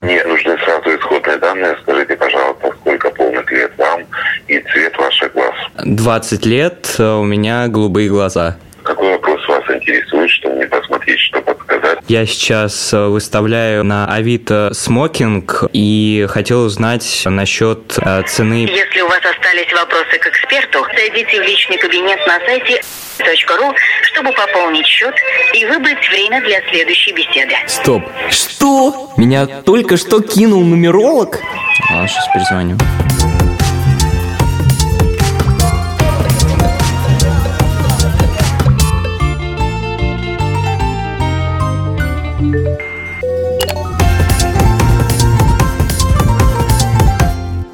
Мне нужны сразу исходные данные. Скажите, пожалуйста, сколько полных лет вам и цвет ваших глаз. 20 лет, э, у меня голубые глаза. Какой вопрос вас интересует, что мне посмотреть, что подсказать? Я сейчас э, выставляю на Авито смокинг и хотел узнать насчет э, цены. Если у вас остались вопросы к эксперту, зайдите в личный кабинет на сайте .ру, чтобы пополнить счет и выбрать время для следующей беседы. Стоп. Что? Меня только что кинул нумеролог? А, сейчас перезвоню.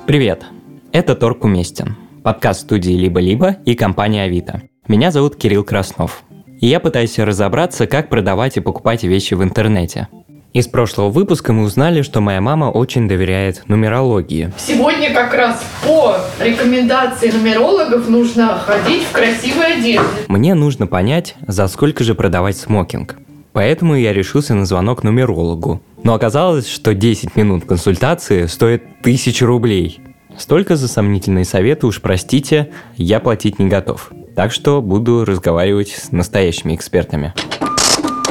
Привет, это Торг Уместен, подкаст студии «Либо-либо» и компании «Авито». Меня зовут Кирилл Краснов, и я пытаюсь разобраться, как продавать и покупать вещи в интернете. Из прошлого выпуска мы узнали, что моя мама очень доверяет нумерологии. Сегодня как раз по рекомендации нумерологов нужно ходить в красивой одежде. Мне нужно понять, за сколько же продавать смокинг. Поэтому я решился на звонок нумерологу. Но оказалось, что 10 минут консультации стоит 1000 рублей. Столько за сомнительные советы, уж простите, я платить не готов. Так что буду разговаривать с настоящими экспертами.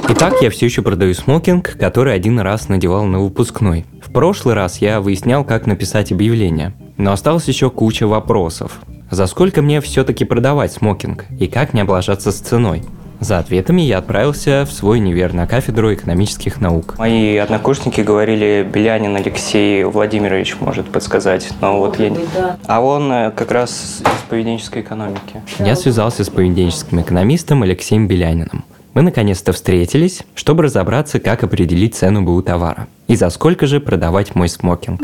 Итак, я все еще продаю смокинг, который один раз надевал на выпускной. В прошлый раз я выяснял, как написать объявление. Но осталось еще куча вопросов. За сколько мне все-таки продавать смокинг? И как не облажаться с ценой? За ответами я отправился в свой универ на кафедру экономических наук. Мои однокурсники говорили, Белянин Алексей Владимирович может подсказать, но вот я... А он э, как раз из поведенческой экономики. Я связался с поведенческим экономистом Алексеем Беляниным. Мы наконец-то встретились, чтобы разобраться, как определить цену БУ товара и за сколько же продавать мой смокинг.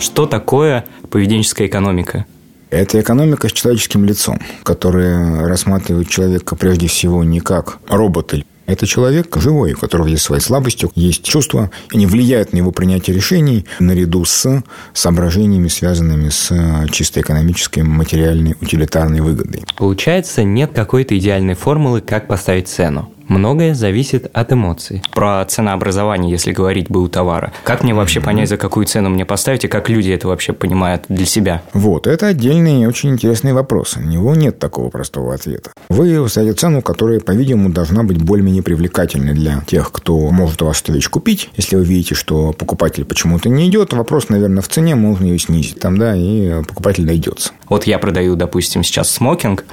Что такое поведенческая экономика? Это экономика с человеческим лицом, которая рассматривает человека прежде всего не как робота. Это человек живой, у которого есть свои слабости, есть чувства, они влияют на его принятие решений наряду с соображениями, связанными с чисто экономической, материальной, утилитарной выгодой. Получается, нет какой-то идеальной формулы, как поставить цену. Многое зависит от эмоций. Про ценообразование, если говорить бы у товара. Как мне вообще понять, за какую цену мне поставить, и как люди это вообще понимают для себя? Вот, это отдельный и очень интересный вопрос. На него нет такого простого ответа. Вы ставите цену, которая, по-видимому, должна быть более-менее привлекательной для тех, кто может у вас эту вещь купить. Если вы видите, что покупатель почему-то не идет, вопрос, наверное, в цене, можно ее снизить. Там, да, и покупатель найдется. Вот я продаю, допустим, сейчас смокинг,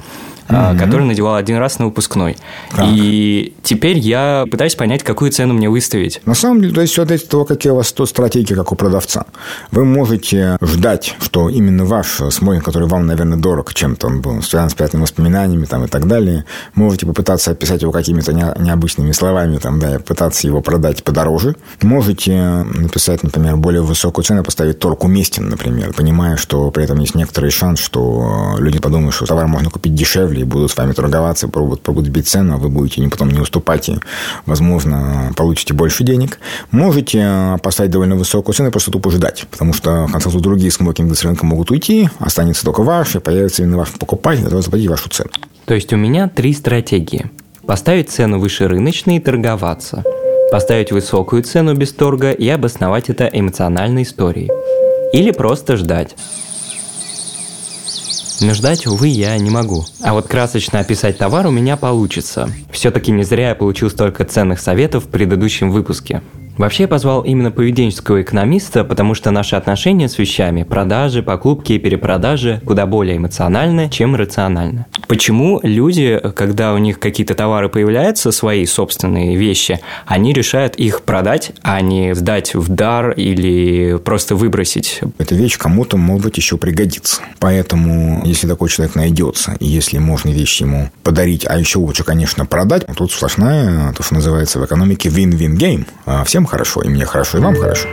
угу. который надевал один раз на выпускной. Так. И теперь я пытаюсь понять, какую цену мне выставить. На самом деле, то есть, все от того, какие у вас то стратегии, как у продавца. Вы можете ждать, что именно ваш смокинг, который вам, наверное, дорог чем-то, он был связан с приятными воспоминаниями там, и так далее, можете попытаться описать его какими-то необычными словами, там, да, и пытаться его продать подороже. Можете написать, например, более высокую цену, поставить торг уместен, например, понимая, что при этом есть некоторый шанс, что люди подумают, что товар можно купить дешевле, дешевле и будут с вами торговаться, пробуют, пробуют бить цену, а вы будете не потом не уступать и, возможно, получите больше денег. Можете э, поставить довольно высокую цену и просто тупо ждать, потому что, в конце концов, другие смокинги с рынка могут уйти, останется только ваш, и появится именно ваш покупатель, который заплатит вашу цену. То есть у меня три стратегии. Поставить цену выше рыночной и торговаться. Поставить высокую цену без торга и обосновать это эмоциональной историей. Или просто ждать. Но ждать, увы, я не могу. А вот красочно описать товар у меня получится. Все-таки не зря я получил столько ценных советов в предыдущем выпуске. Вообще я позвал именно поведенческого экономиста, потому что наши отношения с вещами, продажи, покупки и перепродажи куда более эмоциональны, чем рациональны. Почему люди, когда у них какие-то товары появляются, свои собственные вещи, они решают их продать, а не сдать в дар или просто выбросить? Эта вещь кому-то, может быть, еще пригодится. Поэтому, если такой человек найдется, и если можно вещь ему подарить, а еще лучше, конечно, продать, тут сплошная, то, что называется в экономике win-win game. А всем хорошо, и мне хорошо, и вам хорошо.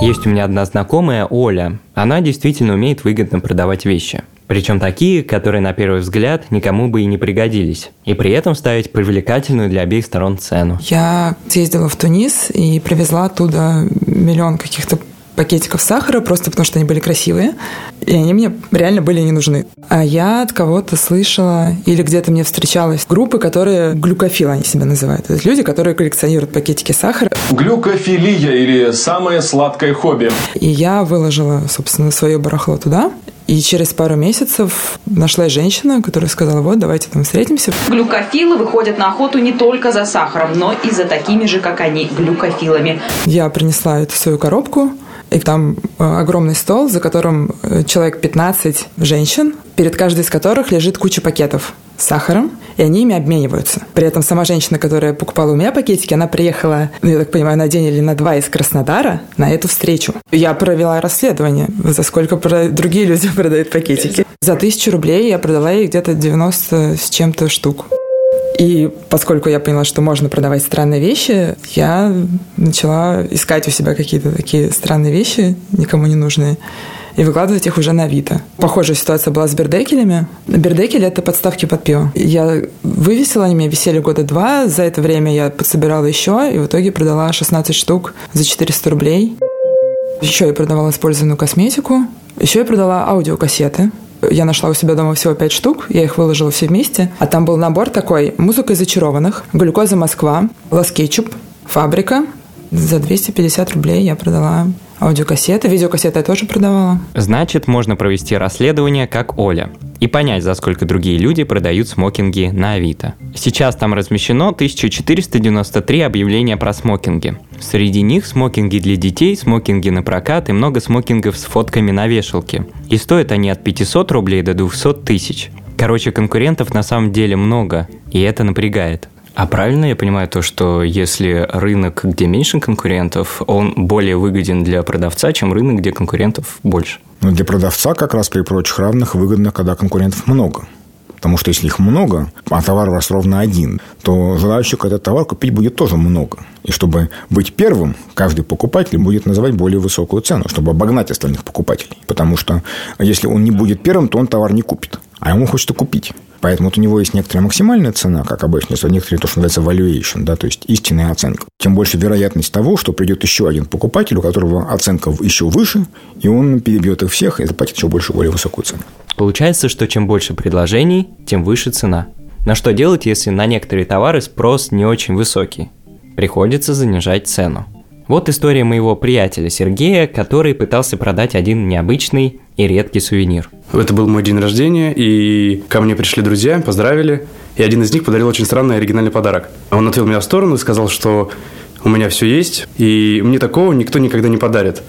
Есть у меня одна знакомая, Оля. Она действительно умеет выгодно продавать вещи. Причем такие, которые на первый взгляд никому бы и не пригодились. И при этом ставить привлекательную для обеих сторон цену. Я съездила в Тунис и привезла оттуда миллион каких-то пакетиков сахара, просто потому что они были красивые, и они мне реально были не нужны. А я от кого-то слышала, или где-то мне встречалась группы, которые глюкофилы они себя называют. Это люди, которые коллекционируют пакетики сахара. Глюкофилия или самое сладкое хобби. И я выложила, собственно, свое барахло туда. И через пару месяцев нашла женщина, которая сказала, вот, давайте там встретимся. Глюкофилы выходят на охоту не только за сахаром, но и за такими же, как они, глюкофилами. Я принесла эту свою коробку, и там э, огромный стол, за которым э, человек 15 женщин, перед каждой из которых лежит куча пакетов с сахаром, и они ими обмениваются. При этом сама женщина, которая покупала у меня пакетики, она приехала, ну, я так понимаю, на день или на два из Краснодара на эту встречу. Я провела расследование, за сколько другие люди продают пакетики. За тысячу рублей я продала ей где-то 90 с чем-то штук. И поскольку я поняла, что можно продавать странные вещи, я начала искать у себя какие-то такие странные вещи, никому не нужные, и выкладывать их уже на Авито. Похожая ситуация была с бердекелями. Бердекели – это подставки под пиво. Я вывесила, они мне висели года два. За это время я подсобирала еще, и в итоге продала 16 штук за 400 рублей. Еще я продавала использованную косметику. Еще я продала аудиокассеты. Я нашла у себя дома всего пять штук, я их выложила все вместе. А там был набор такой «Музыка из зачарованных», «Глюкоза Москва», «Las Ketchup», «Фабрика». За 250 рублей я продала аудиокассеты, видеокассеты я тоже продавала. Значит, можно провести расследование, как Оля, и понять, за сколько другие люди продают смокинги на Авито. Сейчас там размещено 1493 объявления про смокинги. Среди них смокинги для детей, смокинги на прокат и много смокингов с фотками на вешалке. И стоят они от 500 рублей до 200 тысяч. Короче, конкурентов на самом деле много, и это напрягает. А правильно я понимаю то, что если рынок, где меньше конкурентов, он более выгоден для продавца, чем рынок, где конкурентов больше? Но для продавца как раз при прочих равных выгодно, когда конкурентов много. Потому что если их много, а товар у вас ровно один, то желающих этот товар купить будет тоже много. И чтобы быть первым, каждый покупатель будет называть более высокую цену, чтобы обогнать остальных покупателей. Потому что если он не будет первым, то он товар не купит. А ему хочется купить. Поэтому вот у него есть некоторая максимальная цена, как обычно, а некоторые то, что называется valuation, да, то есть истинная оценка. Тем больше вероятность того, что придет еще один покупатель, у которого оценка еще выше, и он перебьет их всех и заплатит еще больше, более высокую цену. Получается, что чем больше предложений, тем выше цена. На что делать, если на некоторые товары спрос не очень высокий? Приходится занижать цену. Вот история моего приятеля Сергея, который пытался продать один необычный и редкий сувенир. Это был мой день рождения, и ко мне пришли друзья, поздравили, и один из них подарил очень странный оригинальный подарок. Он отвел меня в сторону и сказал, что у меня все есть, и мне такого никто никогда не подарит.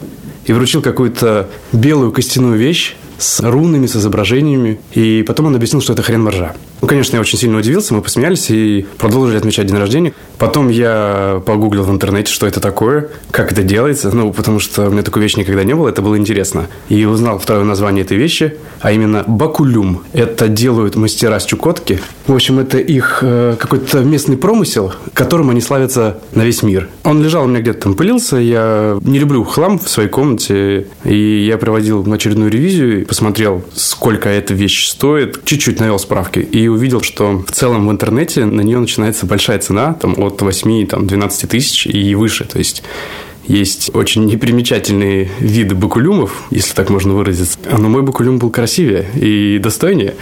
И вручил какую-то белую костяную вещь, с рунами, с изображениями. И потом он объяснил, что это хрен моржа. Ну, конечно, я очень сильно удивился, мы посмеялись и продолжили отмечать день рождения. Потом я погуглил в интернете, что это такое, как это делается, ну, потому что у меня такой вещи никогда не было, это было интересно. И узнал второе название этой вещи, а именно бакулюм. Это делают мастера с Чукотки. В общем, это их э, какой-то местный промысел, которым они славятся на весь мир. Он лежал у меня где-то там, пылился, я не люблю хлам в своей комнате, и я проводил очередную ревизию, посмотрел, сколько эта вещь стоит, чуть-чуть навел справки и увидел, что в целом в интернете на нее начинается большая цена, там от 8-12 тысяч и выше. То есть есть очень непримечательные виды бакулюмов, если так можно выразиться. Но мой бакулюм был красивее и достойнее.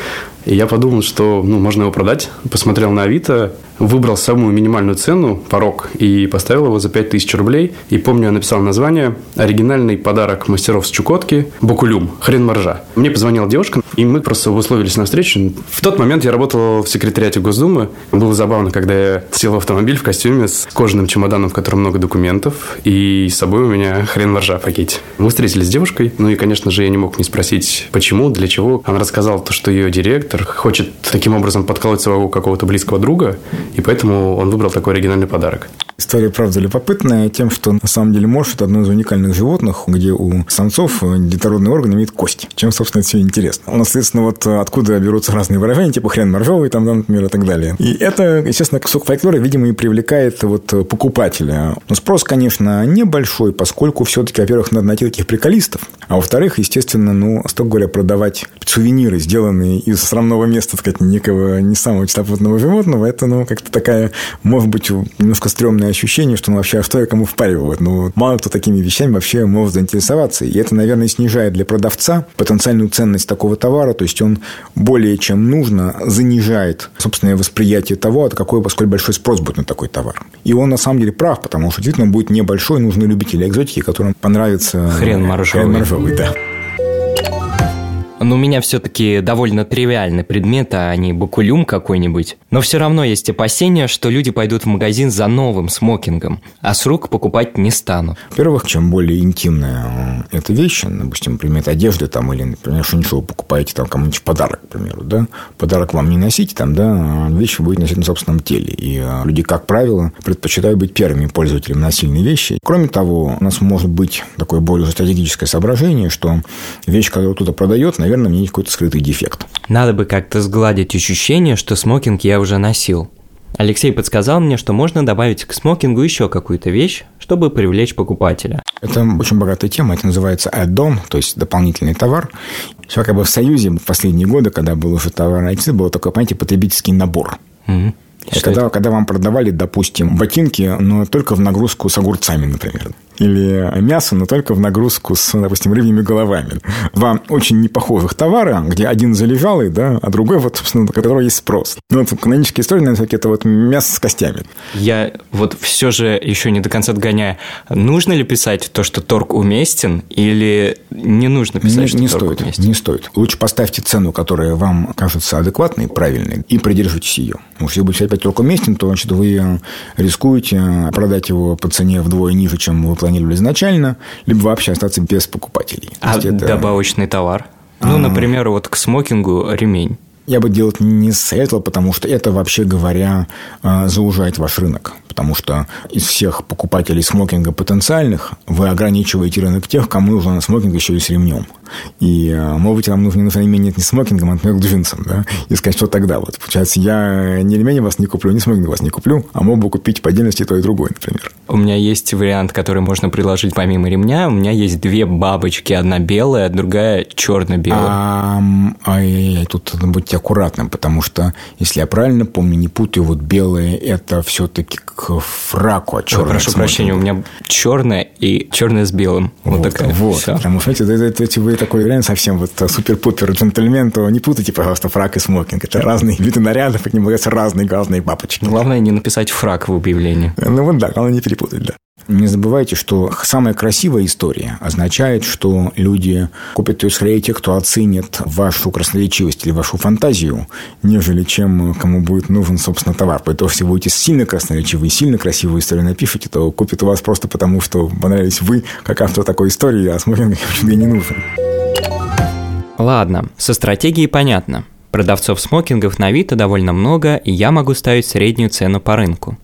И я подумал, что ну, можно его продать. Посмотрел на Авито, выбрал самую минимальную цену, порог, и поставил его за 5000 рублей. И помню, я написал название «Оригинальный подарок мастеров с Чукотки Бакулюм. Хрен моржа». Мне позвонила девушка, и мы просто условились на встречу. В тот момент я работал в секретариате Госдумы. Было забавно, когда я сел в автомобиль в костюме с кожаным чемоданом, в котором много документов, и с собой у меня хрен моржа в пакете. Мы встретились с девушкой, ну и, конечно же, я не мог не спросить, почему, для чего. Она рассказала то, что ее директор хочет таким образом подколоть своего какого-то близкого друга, и поэтому он выбрал такой оригинальный подарок. История, правда, любопытная тем, что на самом деле морж – это одно из уникальных животных, где у самцов детородный орган имеет кость. Чем, собственно, это все интересно. У нас, соответственно, вот откуда берутся разные выражения, типа хрен моржовый, там, там, например, и так далее. И это, естественно, кусок фольклора, видимо, и привлекает вот покупателя. Но спрос, конечно, небольшой, поскольку все-таки, во-первых, надо найти таких приколистов, а во-вторых, естественно, ну, строго говоря, продавать сувениры, сделанные из срамного места, так сказать, некого не самого чистоплотного животного, это, ну, как-то такая, может быть, немножко стрёмная ощущение, что ну вообще, а что я кому впариваю? Ну, мало кто такими вещами вообще может заинтересоваться. И это, наверное, снижает для продавца потенциальную ценность такого товара, то есть он более чем нужно занижает собственное восприятие того, от какой, сколь большой спрос будет на такой товар. И он на самом деле прав, потому что действительно он будет небольшой, нужны любители экзотики, которым понравится... Хрен моржовый. Хрен моржовый, да. Но у меня все-таки довольно тривиальный предмет, а не бакулюм какой-нибудь. Но все равно есть опасения, что люди пойдут в магазин за новым смокингом, а с рук покупать не станут. Во-первых, чем более интимная эта вещь, например, предмет одежды там, или, например, что-нибудь вы покупаете там кому-нибудь в подарок, к примеру, да, подарок вам не носите, там, да, а вещь вы будете носить на собственном теле. И э, люди, как правило, предпочитают быть первыми пользователями насильной вещи. Кроме того, у нас может быть такое более стратегическое соображение, что вещь, которую кто-то продает, наверное, наверное, у меня есть какой-то скрытый дефект. Надо бы как-то сгладить ощущение, что смокинг я уже носил. Алексей подсказал мне, что можно добавить к смокингу еще какую-то вещь, чтобы привлечь покупателя. Это очень богатая тема, это называется add-on, то есть дополнительный товар. Все как бы в Союзе в последние годы, когда был уже товарный акциз, было такое, понимаете, потребительский набор. Mm-hmm. Когда, когда вам продавали, допустим, ботинки, но только в нагрузку с огурцами, например или мясо, но только в нагрузку с, допустим, рыбьими головами. Два очень непохожих товара, где один залежалый, да, а другой, вот, собственно, на которого есть спрос. Ну, вот каноническая история, наверное, это вот мясо с костями. Я вот все же еще не до конца догоняю. Нужно ли писать то, что торг уместен, или не нужно писать, не, что не торг стоит, уместен? Не стоит. Лучше поставьте цену, которая вам кажется адекватной, правильной, и придерживайтесь ее. Потому что если вы писать торг уместен, то, значит, вы рискуете продать его по цене вдвое ниже, чем вы планировали планировали изначально, либо вообще остаться без покупателей. А это... добавочный товар? Ну, а... например, вот к смокингу ремень я бы делать не советовал, потому что это, вообще говоря, а, заужает ваш рынок. Потому что из всех покупателей смокинга потенциальных вы ограничиваете рынок тех, кому нужен смокинг еще и с ремнем. И, а, может быть, вам нужно ремень нет не смокингом, а, например, джинсом, да, и сказать, что тогда вот. Получается, я не ремень вас не куплю, не смокинг вас не куплю, а мог бы купить по отдельности то и другое, например. У меня есть вариант, который можно предложить помимо ремня. У меня есть две бабочки, одна белая, другая черно-белая. А, ай, тут надо быть аккуратным, потому что, если я правильно помню, не путаю, вот белые это все-таки к фраку, а черное. Прошу прощения, у меня черное и черное с белым. Вот, вот такая. Вот. Все. Потому что, знаете, это, это, вы такой реально совсем вот супер-пупер джентльмен, то не путайте, пожалуйста, фрак и смокинг. Это разные виды нарядов, к ним разные глазные бабочки. Главное не написать фрак в объявлении. Ну вот да, главное не перепутать, да. Не забывайте, что самая красивая история означает, что люди купят ее скорее те, кто оценит вашу красноречивость или вашу фантазию, нежели чем кому будет нужен, собственно, товар. Поэтому, если будете сильно красноречивы и сильно красивую историю напишите, то купят у вас просто потому, что понравились вы, как автор такой истории, а тебе не нужен. Ладно, со стратегией понятно. Продавцов смокингов на Авито довольно много, и я могу ставить среднюю цену по рынку.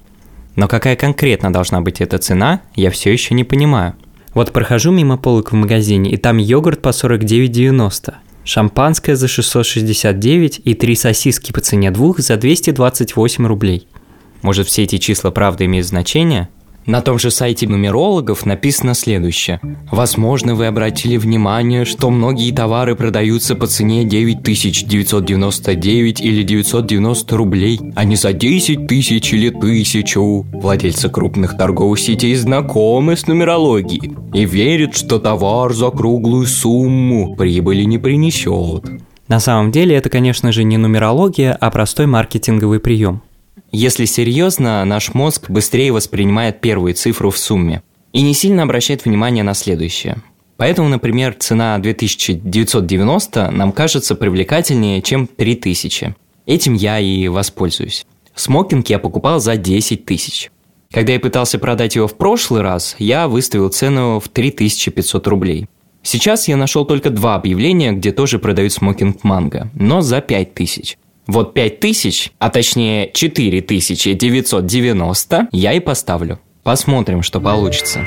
Но какая конкретно должна быть эта цена, я все еще не понимаю. Вот прохожу мимо полок в магазине, и там йогурт по 49,90, шампанское за 669 и три сосиски по цене двух за 228 рублей. Может, все эти числа правда имеют значение? На том же сайте нумерологов написано следующее. Возможно, вы обратили внимание, что многие товары продаются по цене 9999 или 990 рублей, а не за 10 тысяч или тысячу. Владельцы крупных торговых сетей знакомы с нумерологией и верят, что товар за круглую сумму прибыли не принесет. На самом деле это, конечно же, не нумерология, а простой маркетинговый прием. Если серьезно, наш мозг быстрее воспринимает первую цифру в сумме и не сильно обращает внимание на следующее. Поэтому, например, цена 2990 нам кажется привлекательнее, чем 3000. Этим я и воспользуюсь. Смокинг я покупал за 10 тысяч. Когда я пытался продать его в прошлый раз, я выставил цену в 3500 рублей. Сейчас я нашел только два объявления, где тоже продают смокинг манго, но за 5000. Вот 5000, а точнее 4990 я и поставлю. Посмотрим, что получится.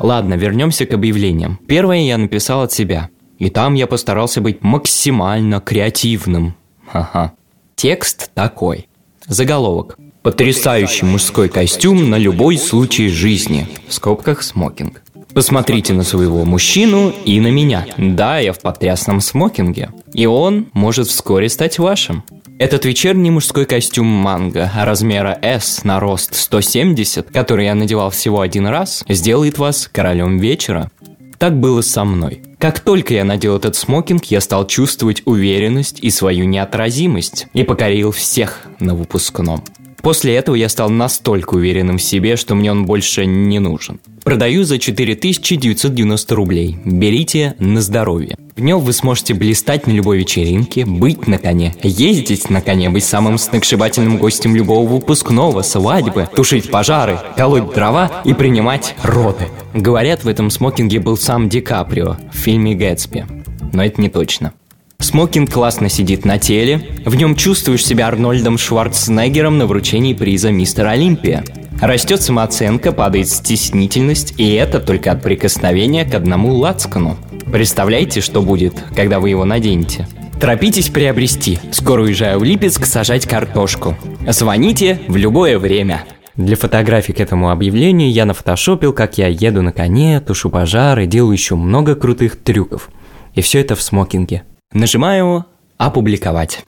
Ладно, вернемся к объявлениям. Первое я написал от себя. И там я постарался быть максимально креативным. Ха-ха. Текст такой. Заголовок. Потрясающий мужской костюм на любой случай жизни. В скобках смокинг. Посмотрите на своего мужчину и на меня. Да, я в потрясном смокинге. И он может вскоре стать вашим. Этот вечерний мужской костюм манго размера S на рост 170, который я надевал всего один раз, сделает вас королем вечера. Так было со мной. Как только я надел этот смокинг, я стал чувствовать уверенность и свою неотразимость и покорил всех на выпускном. После этого я стал настолько уверенным в себе, что мне он больше не нужен. Продаю за 4990 рублей. Берите на здоровье. В нем вы сможете блистать на любой вечеринке, быть на коне, ездить на коне, быть самым сногсшибательным гостем любого выпускного, свадьбы, тушить пожары, колоть дрова и принимать роды. Говорят, в этом смокинге был сам Ди Каприо в фильме «Гэтсби». Но это не точно. Смокинг классно сидит на теле, в нем чувствуешь себя Арнольдом Шварценеггером на вручении приза «Мистер Олимпия». Растет самооценка, падает стеснительность, и это только от прикосновения к одному лацкану. Представляете, что будет, когда вы его наденете? Торопитесь приобрести. Скоро уезжаю в Липецк сажать картошку. Звоните в любое время. Для фотографий к этому объявлению я нафотошопил, как я еду на коне, тушу пожары, делаю еще много крутых трюков. И все это в смокинге. Нажимаю «Опубликовать».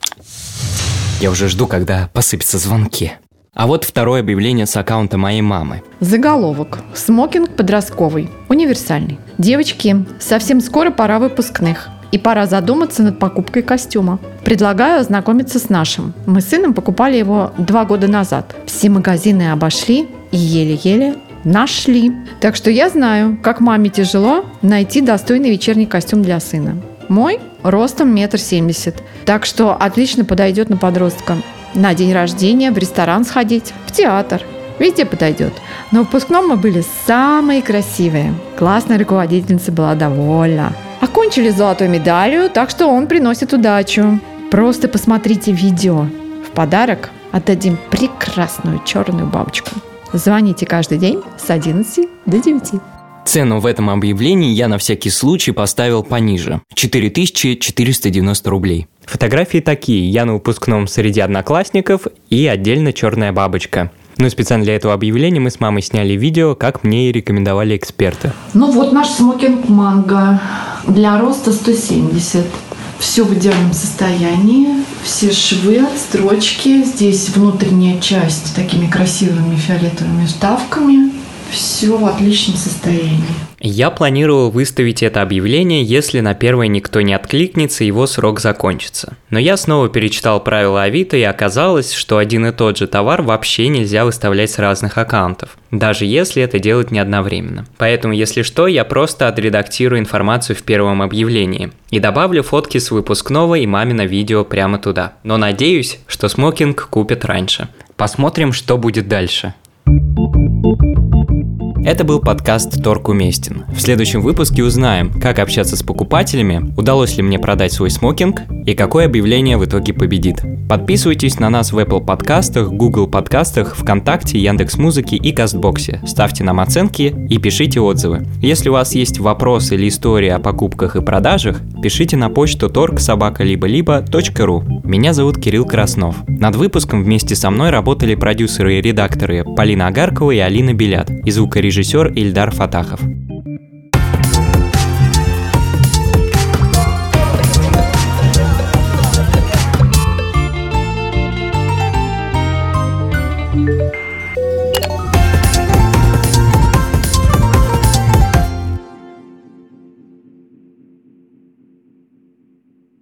Я уже жду, когда посыпятся звонки. А вот второе объявление с аккаунта моей мамы. Заголовок. Смокинг подростковый. Универсальный. Девочки, совсем скоро пора выпускных. И пора задуматься над покупкой костюма. Предлагаю ознакомиться с нашим. Мы с сыном покупали его два года назад. Все магазины обошли и еле-еле нашли. Так что я знаю, как маме тяжело найти достойный вечерний костюм для сына. Мой ростом метр семьдесят, так что отлично подойдет на подростка. На день рождения, в ресторан сходить, в театр. Везде подойдет. На выпускном мы были самые красивые. Классная руководительница была довольна. Окончили золотой медалью, так что он приносит удачу. Просто посмотрите видео. В подарок отдадим прекрасную черную бабочку. Звоните каждый день с 11 до 9. Цену в этом объявлении я на всякий случай поставил пониже – 4490 рублей. Фотографии такие, я на выпускном среди одноклассников и отдельно черная бабочка. Ну и специально для этого объявления мы с мамой сняли видео, как мне и рекомендовали эксперты. Ну вот наш смокинг манго для роста 170. Все в идеальном состоянии. Все швы, строчки. Здесь внутренняя часть такими красивыми фиолетовыми вставками. Все в отличном состоянии. Я планировал выставить это объявление, если на первое никто не откликнется, его срок закончится. Но я снова перечитал правила Авито и оказалось, что один и тот же товар вообще нельзя выставлять с разных аккаунтов, даже если это делать не одновременно. Поэтому, если что, я просто отредактирую информацию в первом объявлении и добавлю фотки с выпускного и мамино видео прямо туда. Но надеюсь, что смокинг купят раньше. Посмотрим, что будет дальше. Это был подкаст «Торг уместен». В следующем выпуске узнаем, как общаться с покупателями, удалось ли мне продать свой смокинг и какое объявление в итоге победит. Подписывайтесь на нас в Apple подкастах, Google подкастах, ВКонтакте, Яндекс.Музыке и Кастбоксе. Ставьте нам оценки и пишите отзывы. Если у вас есть вопросы или истории о покупках и продажах, пишите на почту торгсобака-либо-либо.ру. Меня зовут Кирилл Краснов. Над выпуском вместе со мной работали продюсеры и редакторы Полина Агаркова и Алина Белят и звукорежиссер Ильдар Фатахов.